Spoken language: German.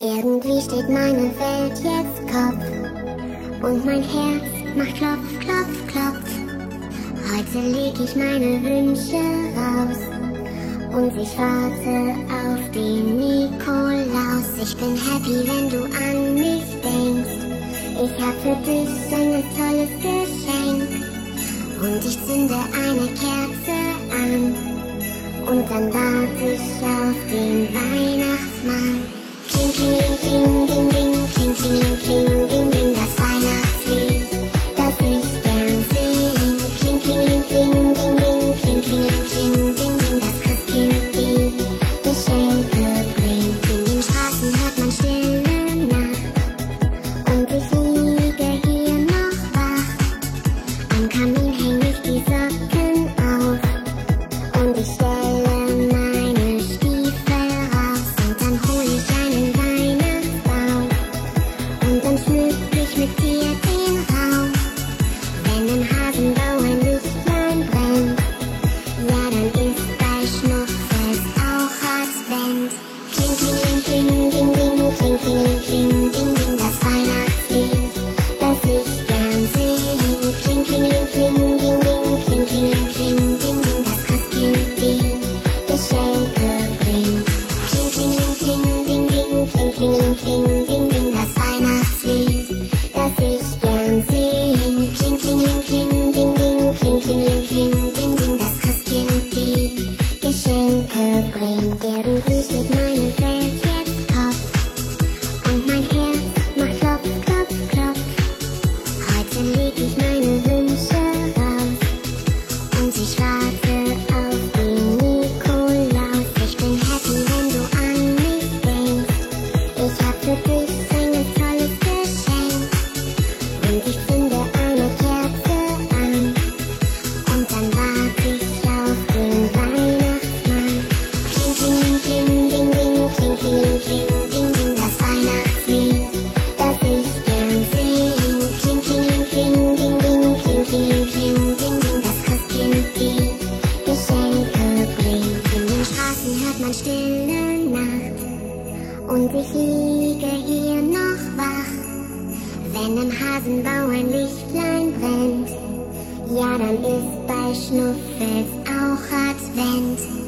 Irgendwie steht meine Welt jetzt Kopf und mein Herz macht Klopf, Klopf, Klopf. Heute leg ich meine Wünsche raus und ich warte auf den Nikolaus. Ich bin happy, wenn du an mich denkst. Ich hab für dich ein tolles Geschenk und ich zünde eine Kerze an und dann warte ich auf den Weihnachtsmann. Kling, kling, kling, und dann schmück ich mit dir den Raum. Wenn im Hasenbau ein Lichtlein brennt, ja dann ist bei Schnuffes auch Advent. Kling, kling, kling, ding, ding, kling, kling, kling, ding, Straßen hört man stille Nacht und ich liege hier noch wach. Wenn im Hasenbau ein Lichtlein brennt, ja dann ist bei Schnuffels auch Advent.